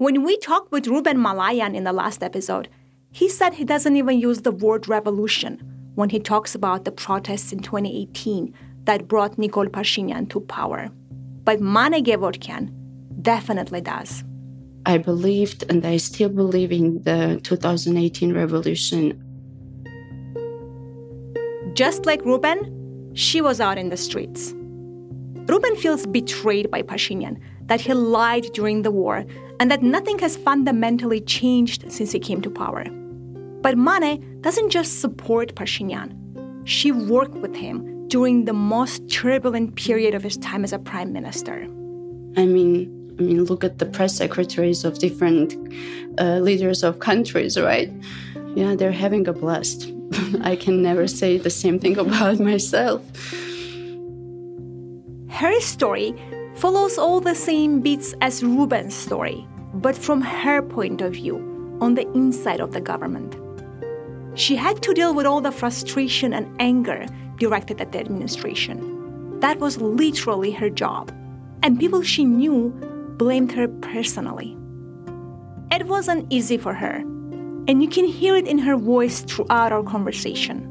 When we talked with Ruben Malayan in the last episode, he said he doesn't even use the word revolution when he talks about the protests in 2018 that brought Nikol Pashinyan to power. But Mane Gevorgyan definitely does. I believed and I still believe in the 2018 revolution. Just like Ruben, she was out in the streets. Ruben feels betrayed by Pashinyan, that he lied during the war, and that nothing has fundamentally changed since he came to power. But Mane doesn't just support Pashinyan. She worked with him during the most turbulent period of his time as a prime minister. I mean, I mean, look at the press secretaries of different uh, leaders of countries, right? Yeah, they're having a blast. I can never say the same thing about myself. Her story follows all the same beats as Ruben's story, but from her point of view, on the inside of the government. She had to deal with all the frustration and anger directed at the administration. That was literally her job, and people she knew blamed her personally. It wasn't easy for her, and you can hear it in her voice throughout our conversation.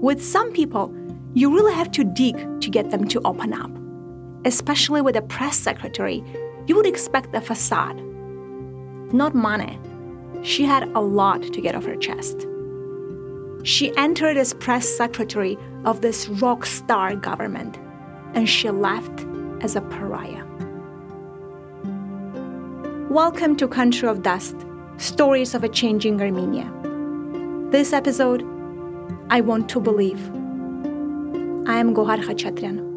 With some people, you really have to dig to get them to open up. Especially with a press secretary, you would expect a facade. Not Mane. She had a lot to get off her chest. She entered as press secretary of this rock star government, and she left as a pariah. Welcome to Country of Dust Stories of a Changing Armenia. This episode, I Want to Believe. I am Gohar Khachatryan.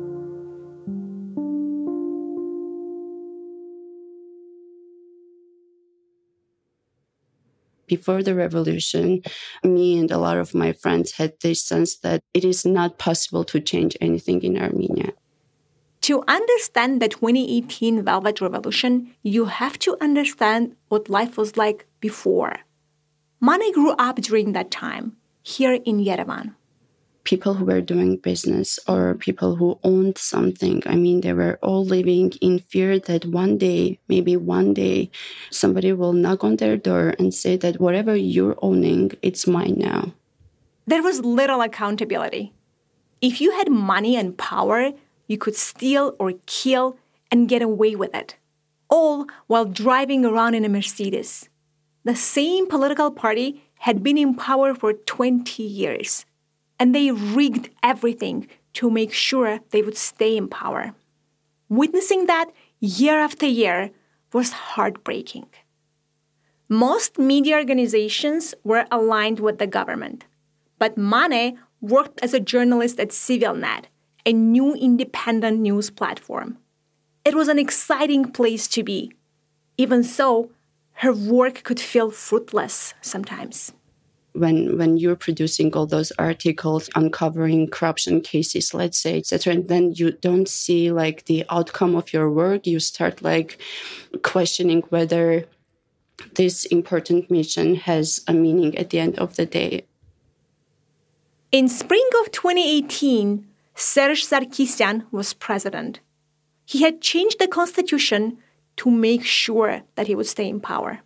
Before the revolution, me and a lot of my friends had this sense that it is not possible to change anything in Armenia. To understand the 2018 Velvet Revolution, you have to understand what life was like before. Mane grew up during that time, here in Yerevan people who were doing business or people who owned something. I mean, they were all living in fear that one day, maybe one day, somebody will knock on their door and say that whatever you're owning, it's mine now. There was little accountability. If you had money and power, you could steal or kill and get away with it, all while driving around in a Mercedes. The same political party had been in power for 20 years and they rigged everything to make sure they would stay in power. Witnessing that year after year was heartbreaking. Most media organizations were aligned with the government, but Mane worked as a journalist at CivilNet, a new independent news platform. It was an exciting place to be. Even so, her work could feel fruitless sometimes when when you're producing all those articles uncovering corruption cases let's say etc and then you don't see like the outcome of your work you start like questioning whether this important mission has a meaning at the end of the day. In spring of 2018 serge sarkisyan was president. He had changed the constitution to make sure that he would stay in power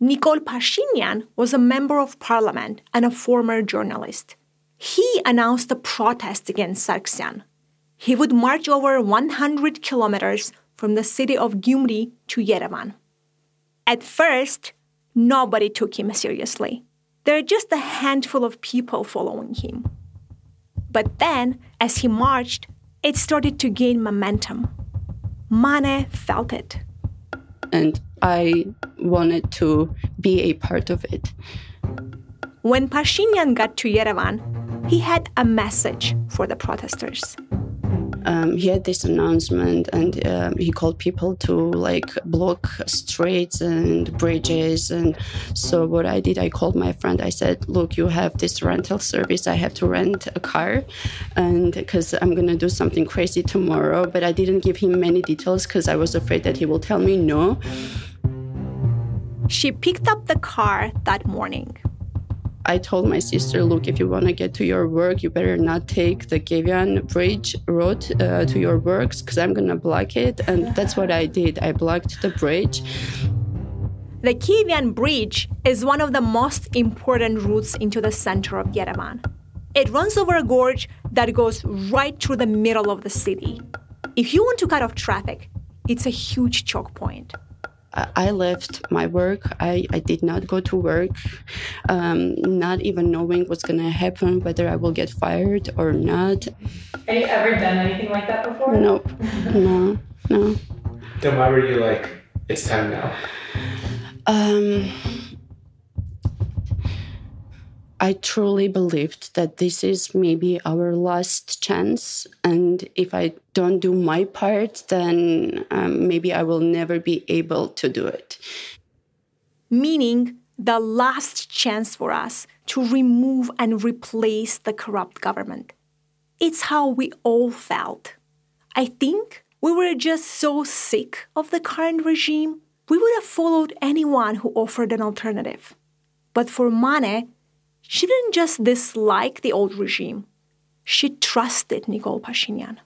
Nikol Pashinyan was a member of parliament and a former journalist. He announced a protest against Sargsyan. He would march over 100 kilometers from the city of Gyumri to Yerevan. At first, nobody took him seriously. There are just a handful of people following him. But then, as he marched, it started to gain momentum. Mane felt it. And I wanted to be a part of it. When Pashinyan got to Yerevan, he had a message for the protesters. Um, he had this announcement and um, he called people to like block streets and bridges. And so what i did i called my friend. I said look you have this rental service. I have to rent a car and because i'm going to do something crazy tomorrow. But i didn't give him many details because i was afraid that he will tell me no she picked up the car that morning I told my sister, look, if you want to get to your work, you better not take the Kievan Bridge road uh, to your works because I'm going to block it. And that's what I did. I blocked the bridge. The Kievan Bridge is one of the most important routes into the center of Yerevan. It runs over a gorge that goes right through the middle of the city. If you want to cut off traffic, it's a huge choke point. I left my work. I, I did not go to work, um, not even knowing what's going to happen, whether I will get fired or not. Have you ever done anything like that before? No, no, no. Then why were you like, it's time now? Um, I truly believed that this is maybe our last chance. And if I don't do my part, then um, maybe I will never be able to do it. Meaning, the last chance for us to remove and replace the corrupt government. It's how we all felt. I think we were just so sick of the current regime, we would have followed anyone who offered an alternative. But for Mane, she didn't just dislike the old regime, she trusted Nikol Pashinyan.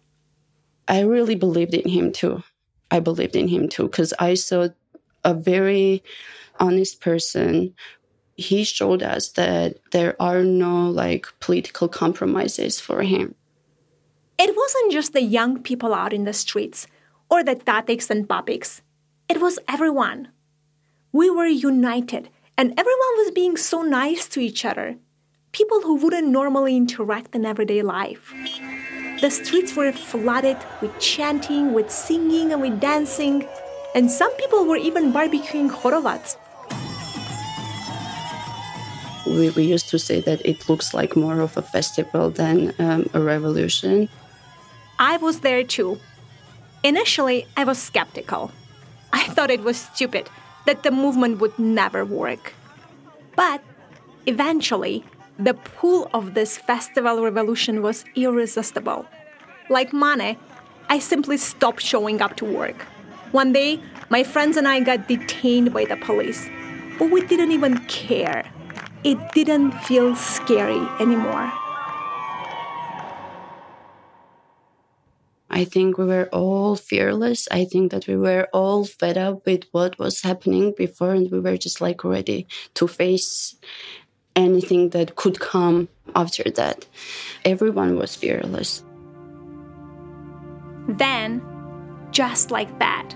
I really believed in him too. I believed in him too because I saw a very honest person. He showed us that there are no like political compromises for him. It wasn't just the young people out in the streets or the tatiks and papiks. It was everyone. We were united and everyone was being so nice to each other. People who wouldn't normally interact in everyday life. The streets were flooded with chanting, with singing, and with dancing. And some people were even barbecuing horovats. We, we used to say that it looks like more of a festival than um, a revolution. I was there too. Initially, I was skeptical. I thought it was stupid that the movement would never work. But eventually, the pull of this festival revolution was irresistible. Like Mane, I simply stopped showing up to work. One day, my friends and I got detained by the police, but we didn't even care. It didn't feel scary anymore. I think we were all fearless. I think that we were all fed up with what was happening before, and we were just like ready to face anything that could come after that. Everyone was fearless. Then, just like that,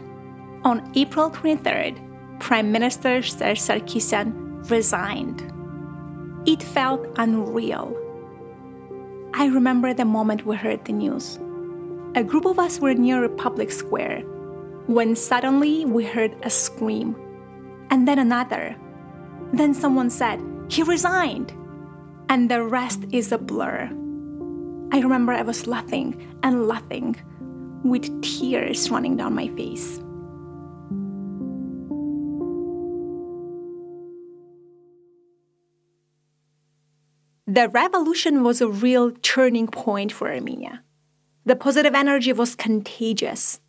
on April 23rd, Prime Minister Serge Sarkisian resigned. It felt unreal. I remember the moment we heard the news a group of us were near a public square when suddenly we heard a scream, and then another. Then someone said, He resigned! And the rest is a blur. I remember I was laughing and laughing with tears running down my face. The revolution was a real turning point for Armenia. The positive energy was contagious.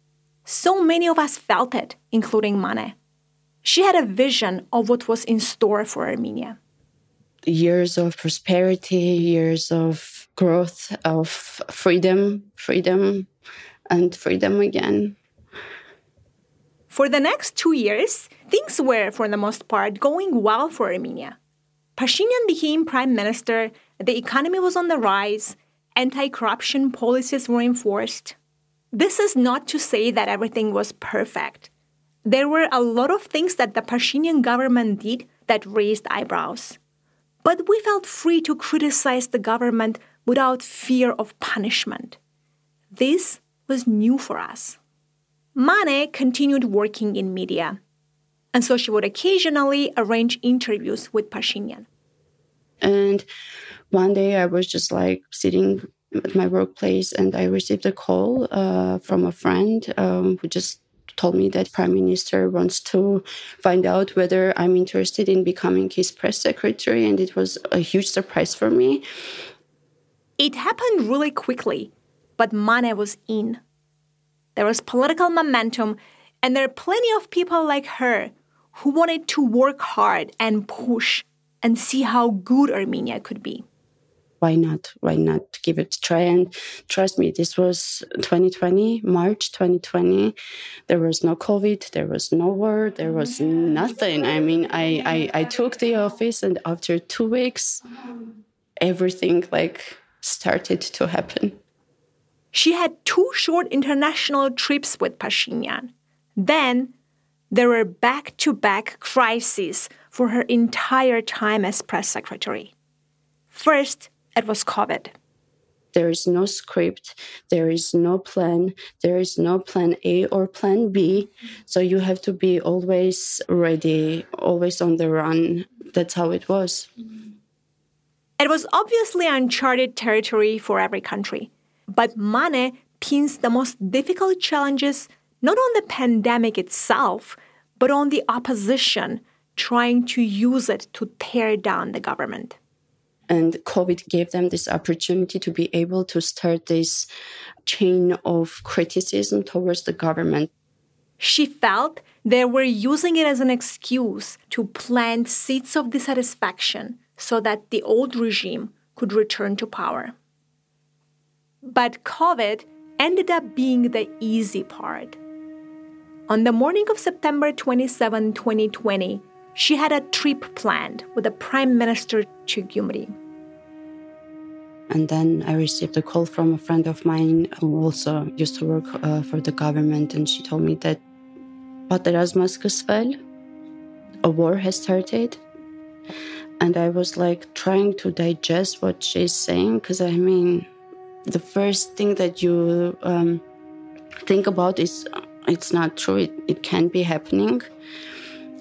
So many of us felt it, including Mane. She had a vision of what was in store for Armenia. Years of prosperity, years of growth, of freedom, freedom, and freedom again. For the next two years, things were, for the most part, going well for Armenia. Pashinyan became prime minister, the economy was on the rise, anti corruption policies were enforced. This is not to say that everything was perfect. There were a lot of things that the Pashinyan government did that raised eyebrows. But we felt free to criticize the government without fear of punishment. This was new for us. Mane continued working in media, and so she would occasionally arrange interviews with Pashinyan. And one day I was just like sitting at my workplace and I received a call uh, from a friend um, who just told me that prime minister wants to find out whether i'm interested in becoming his press secretary and it was a huge surprise for me it happened really quickly but mane was in there was political momentum and there are plenty of people like her who wanted to work hard and push and see how good Armenia could be. Why not? Why not give it a try? And trust me, this was 2020, March 2020. There was no COVID, there was no war, there was nothing. I mean, I, I, I took the office, and after two weeks, everything like started to happen. She had two short international trips with Pashinyan. Then there were back to back crises for her entire time as press secretary. First, it was COVID. There is no script, there is no plan, there is no plan A or plan B. So you have to be always ready, always on the run. That's how it was. Mm-hmm. It was obviously uncharted territory for every country. But Mane pins the most difficult challenges not on the pandemic itself, but on the opposition trying to use it to tear down the government. And COVID gave them this opportunity to be able to start this chain of criticism towards the government. She felt they were using it as an excuse to plant seeds of dissatisfaction so that the old regime could return to power. But COVID ended up being the easy part. On the morning of September 27, 2020, she had a trip planned with the Prime Minister to Gyumri. And then I received a call from a friend of mine who also used to work uh, for the government, and she told me that fell, a war has started. And I was like trying to digest what she's saying, because I mean, the first thing that you um, think about is it's not true, it, it can't be happening.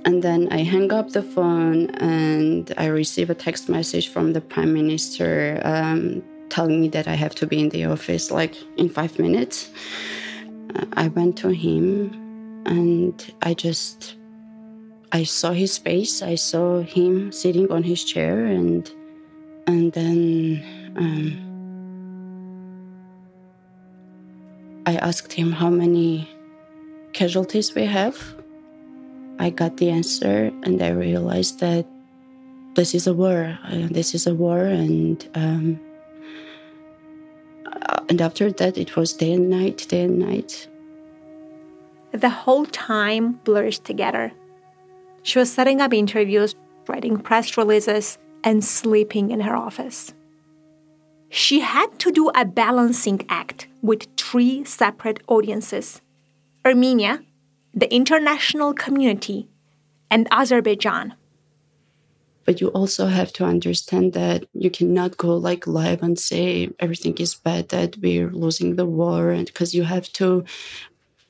And then I hang up the phone and I receive a text message from the prime minister um, telling me that I have to be in the office like in five minutes. Uh, I went to him and I just I saw his face. I saw him sitting on his chair and and then um, I asked him how many casualties we have. I got the answer, and I realized that this is a war. Uh, this is a war, and um, uh, and after that, it was day and night, day and night. The whole time blurs together. She was setting up interviews, writing press releases, and sleeping in her office she had to do a balancing act with three separate audiences Armenia, the international community, and Azerbaijan. But you also have to understand that you cannot go like live and say everything is bad, that we're losing the war, and because you have to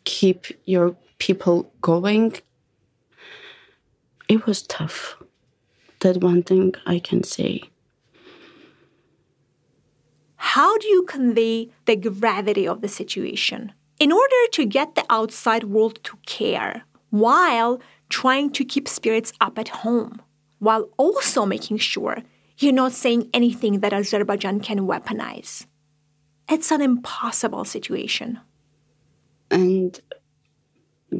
keep your people going. It was tough. That one thing I can say how do you convey the gravity of the situation in order to get the outside world to care while trying to keep spirits up at home, while also making sure you're not saying anything that Azerbaijan can weaponize? It's an impossible situation. And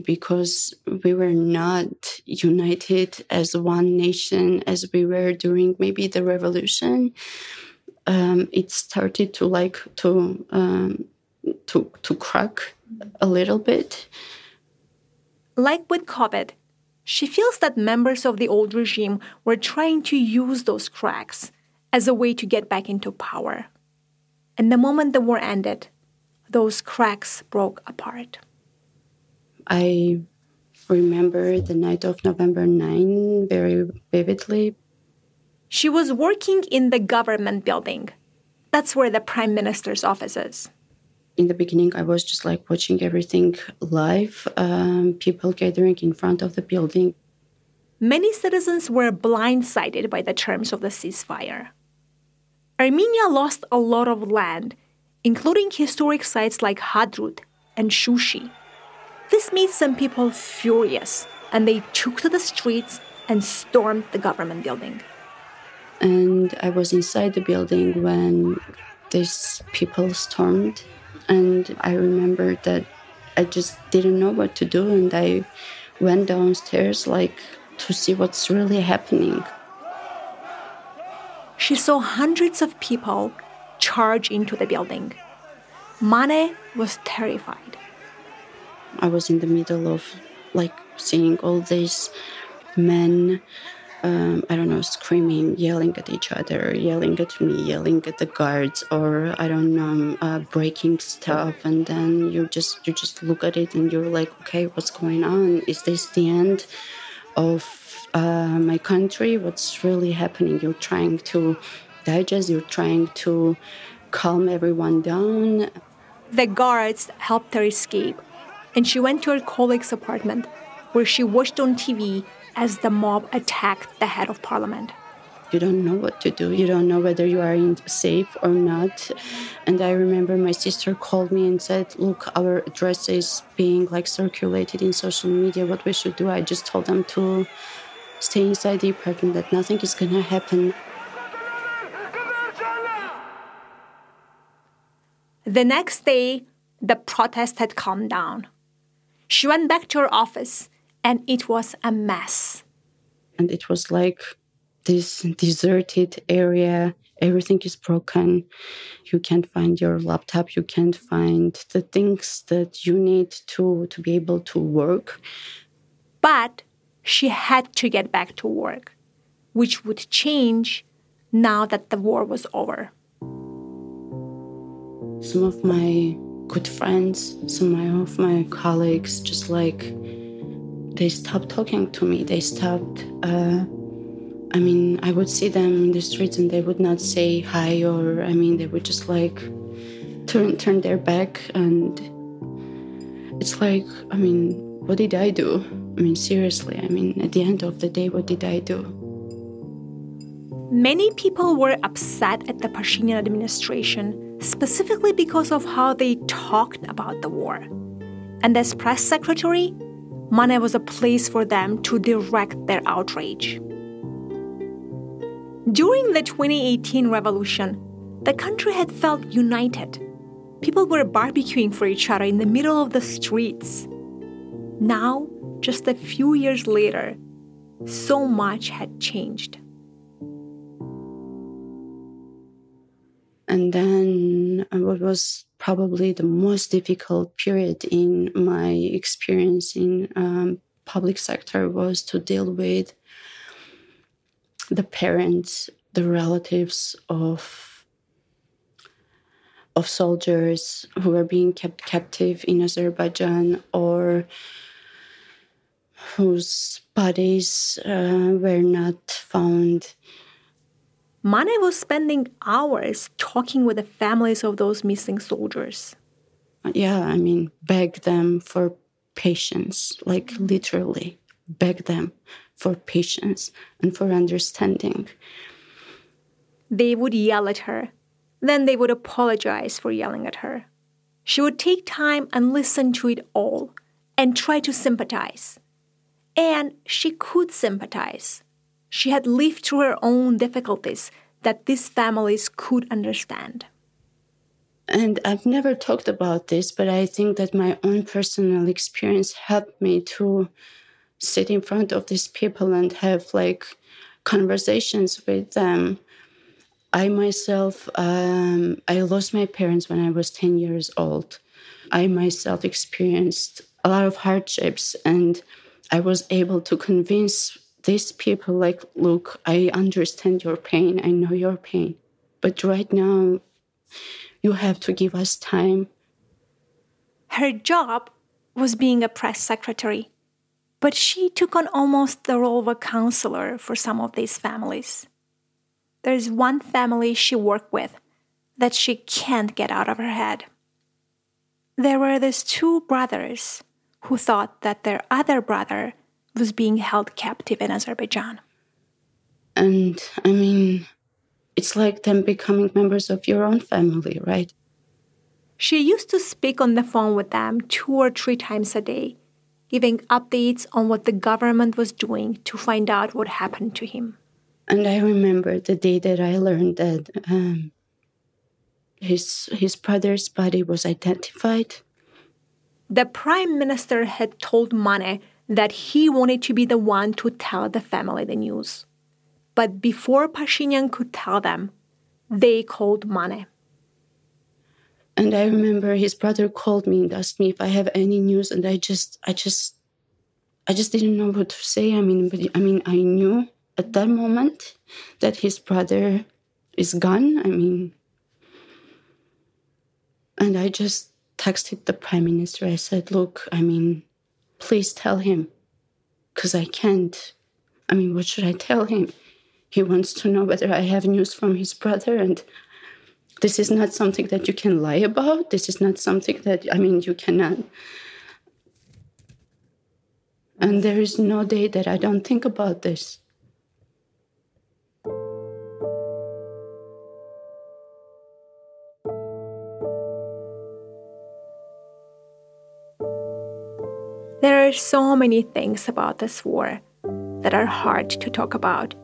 because we were not united as one nation as we were during maybe the revolution, um, it started to like to um, to to crack a little bit. Like with COVID, she feels that members of the old regime were trying to use those cracks as a way to get back into power. And the moment the war ended, those cracks broke apart. I remember the night of November 9 very vividly she was working in the government building. That's where the prime minister's office is. In the beginning, I was just like watching everything live, um, people gathering in front of the building. Many citizens were blindsided by the terms of the ceasefire. Armenia lost a lot of land, including historic sites like Hadrut and Shushi. This made some people furious, and they took to the streets and stormed the government building and I was inside the building when these people stormed. And I remember that I just didn't know what to do, and I went downstairs like to see what's really happening. she saw hundreds of people charge into the building. Mane was terrified. I was in the middle of like seeing all these men um, I don't know, screaming, yelling at each other, yelling at me, yelling at the guards, or I don't know, uh, breaking stuff. And then you just you just look at it and you're like, okay, what's going on? Is this the end of uh, my country? What's really happening? You're trying to digest. You're trying to calm everyone down. The guards helped her escape, and she went to her colleague's apartment, where she watched on TV as the mob attacked the head of parliament. You don't know what to do. You don't know whether you are in safe or not. And I remember my sister called me and said, "Look, our address is being like circulated in social media. What we should do?" I just told them to stay inside the apartment. That nothing is gonna happen. The next day, the protest had calmed down. She went back to her office and it was a mess. And it was like this deserted area. Everything is broken. You can't find your laptop. You can't find the things that you need to, to be able to work. But she had to get back to work, which would change now that the war was over. Some of my good friends, some of my colleagues just like they stopped talking to me. They stopped. Uh, I mean, I would see them in the streets and they would not say hi, or I mean, they would just like turn turn their back, and it's like, I mean, what did I do? I mean, seriously. I mean, at the end of the day, what did I do? Many people were upset at the Pashinyan administration, specifically because of how they talked about the war. And as press secretary, Mane was a place for them to direct their outrage. During the 2018 revolution, the country had felt united. People were barbecuing for each other in the middle of the streets. Now, just a few years later, so much had changed. And then uh, what was probably the most difficult period in my experience in um, public sector was to deal with the parents, the relatives of of soldiers who were being kept captive in Azerbaijan or whose bodies uh, were not found Mane was spending hours talking with the families of those missing soldiers. Yeah, I mean, beg them for patience, like mm-hmm. literally beg them for patience and for understanding. They would yell at her. Then they would apologize for yelling at her. She would take time and listen to it all and try to sympathize. And she could sympathize. She had lived through her own difficulties that these families could understand. And I've never talked about this, but I think that my own personal experience helped me to sit in front of these people and have like conversations with them. I myself, um, I lost my parents when I was 10 years old. I myself experienced a lot of hardships, and I was able to convince these people like look i understand your pain. I know your pain. But right now you have to give us time. Her job was being a press secretary but she took on almost the role of a counselor for some of these families. There's one family she worked with that she can't get out of her head. There were these two brothers who thought that their other brother was being held captive in Azerbaijan. And I mean, it's like them becoming members of your own family, right? She used to speak on the phone with them two or three times a day, giving updates on what the government was doing to find out what happened to him. And I remember the day that I learned that um, his his brother's body was identified. The prime minister had told Mane that he wanted to be the one to tell the family the news. But before Pashinyan could tell them, they called Mane. And I remember his brother called me and asked me if I have any news, and I just, I just, I just didn't know what to say. I mean, but I mean, I knew at that moment that his brother is gone. I mean, and I just texted the prime minister. I said, "Look, I mean, please tell him, because I can't. I mean, what should I tell him? He wants to know whether I have news from his brother, and this is not something that you can lie about. This is not something that I mean, you cannot." And there is no day that I don't think about this. So many things about this war that are hard to talk about,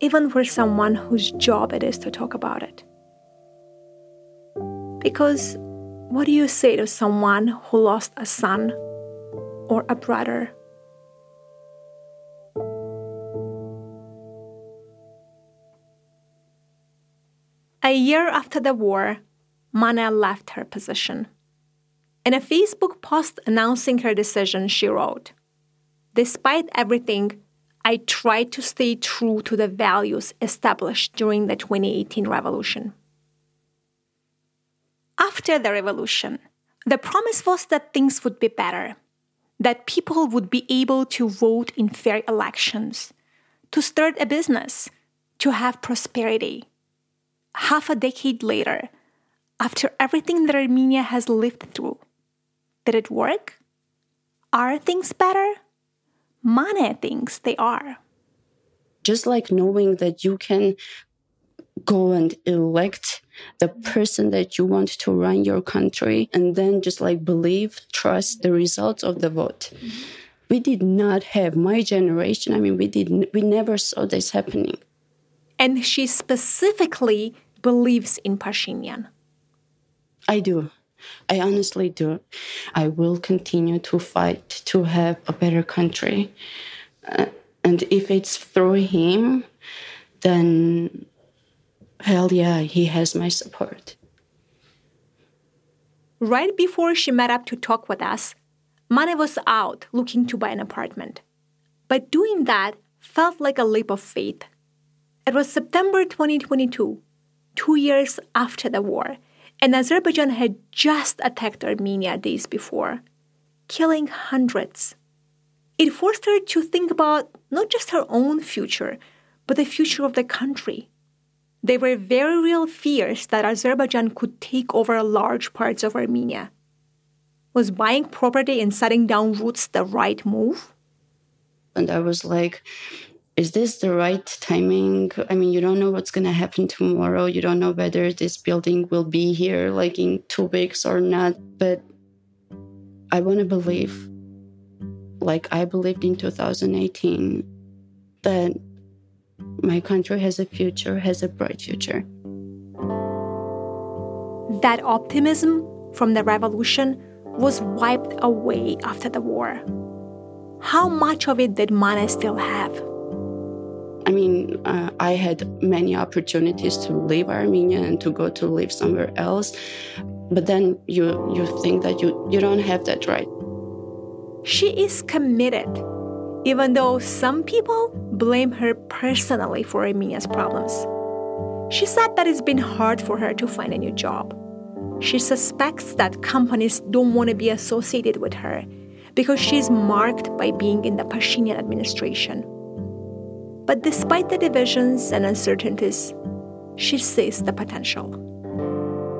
even for someone whose job it is to talk about it. Because what do you say to someone who lost a son or a brother? A year after the war, Mane left her position. In a Facebook post announcing her decision, she wrote Despite everything, I tried to stay true to the values established during the 2018 revolution. After the revolution, the promise was that things would be better, that people would be able to vote in fair elections, to start a business, to have prosperity. Half a decade later, after everything that Armenia has lived through, did it work? Are things better? Mane thinks they are. Just like knowing that you can go and elect the person that you want to run your country and then just like believe, trust the results of the vote. Mm-hmm. We did not have my generation. I mean, we did we never saw this happening. And she specifically believes in Pashinyan. I do. I honestly do. I will continue to fight to have a better country. Uh, and if it's through him, then hell yeah, he has my support. Right before she met up to talk with us, Mane was out looking to buy an apartment. But doing that felt like a leap of faith. It was September 2022, two years after the war, and Azerbaijan had just attacked Armenia days before, killing hundreds. It forced her to think about not just her own future, but the future of the country. There were very real fears that Azerbaijan could take over large parts of Armenia. Was buying property and setting down roots the right move? And I was like, is this the right timing? I mean, you don't know what's going to happen tomorrow. You don't know whether this building will be here like in two weeks or not. But I want to believe, like I believed in 2018, that my country has a future, has a bright future. That optimism from the revolution was wiped away after the war. How much of it did Mane still have? I mean, uh, I had many opportunities to leave Armenia and to go to live somewhere else, but then you you think that you you don't have that right. She is committed, even though some people blame her personally for Armenia's problems. She said that it's been hard for her to find a new job. She suspects that companies don't want to be associated with her because she's marked by being in the Pashinyan administration. But despite the divisions and uncertainties, she sees the potential.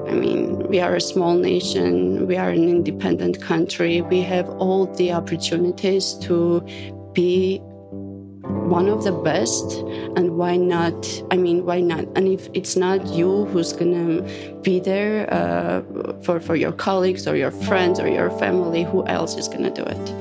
I mean, we are a small nation, we are an independent country, we have all the opportunities to be one of the best. And why not i mean why not? And if it's not you who's gonna be there uh, for, for your colleagues or your friends or your family who else is gonna do it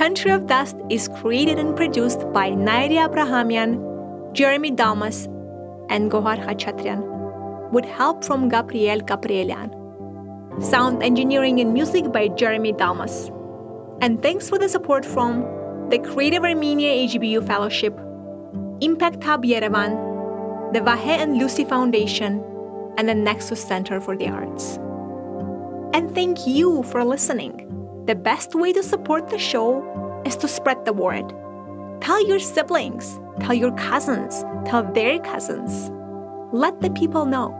Country of Dust is created and produced by Nairi Abrahamian, Jeremy Dalmas, and Gohar Khachatrian, with help from Gabriel Gabrielian. Sound engineering and music by Jeremy Dalmas. And thanks for the support from the Creative Armenia AGBU Fellowship, Impact Hub Yerevan, the Vahe and Lucy Foundation, and the Nexus Center for the Arts. And thank you for listening. The best way to support the show is to spread the word. Tell your siblings, tell your cousins, tell their cousins. Let the people know.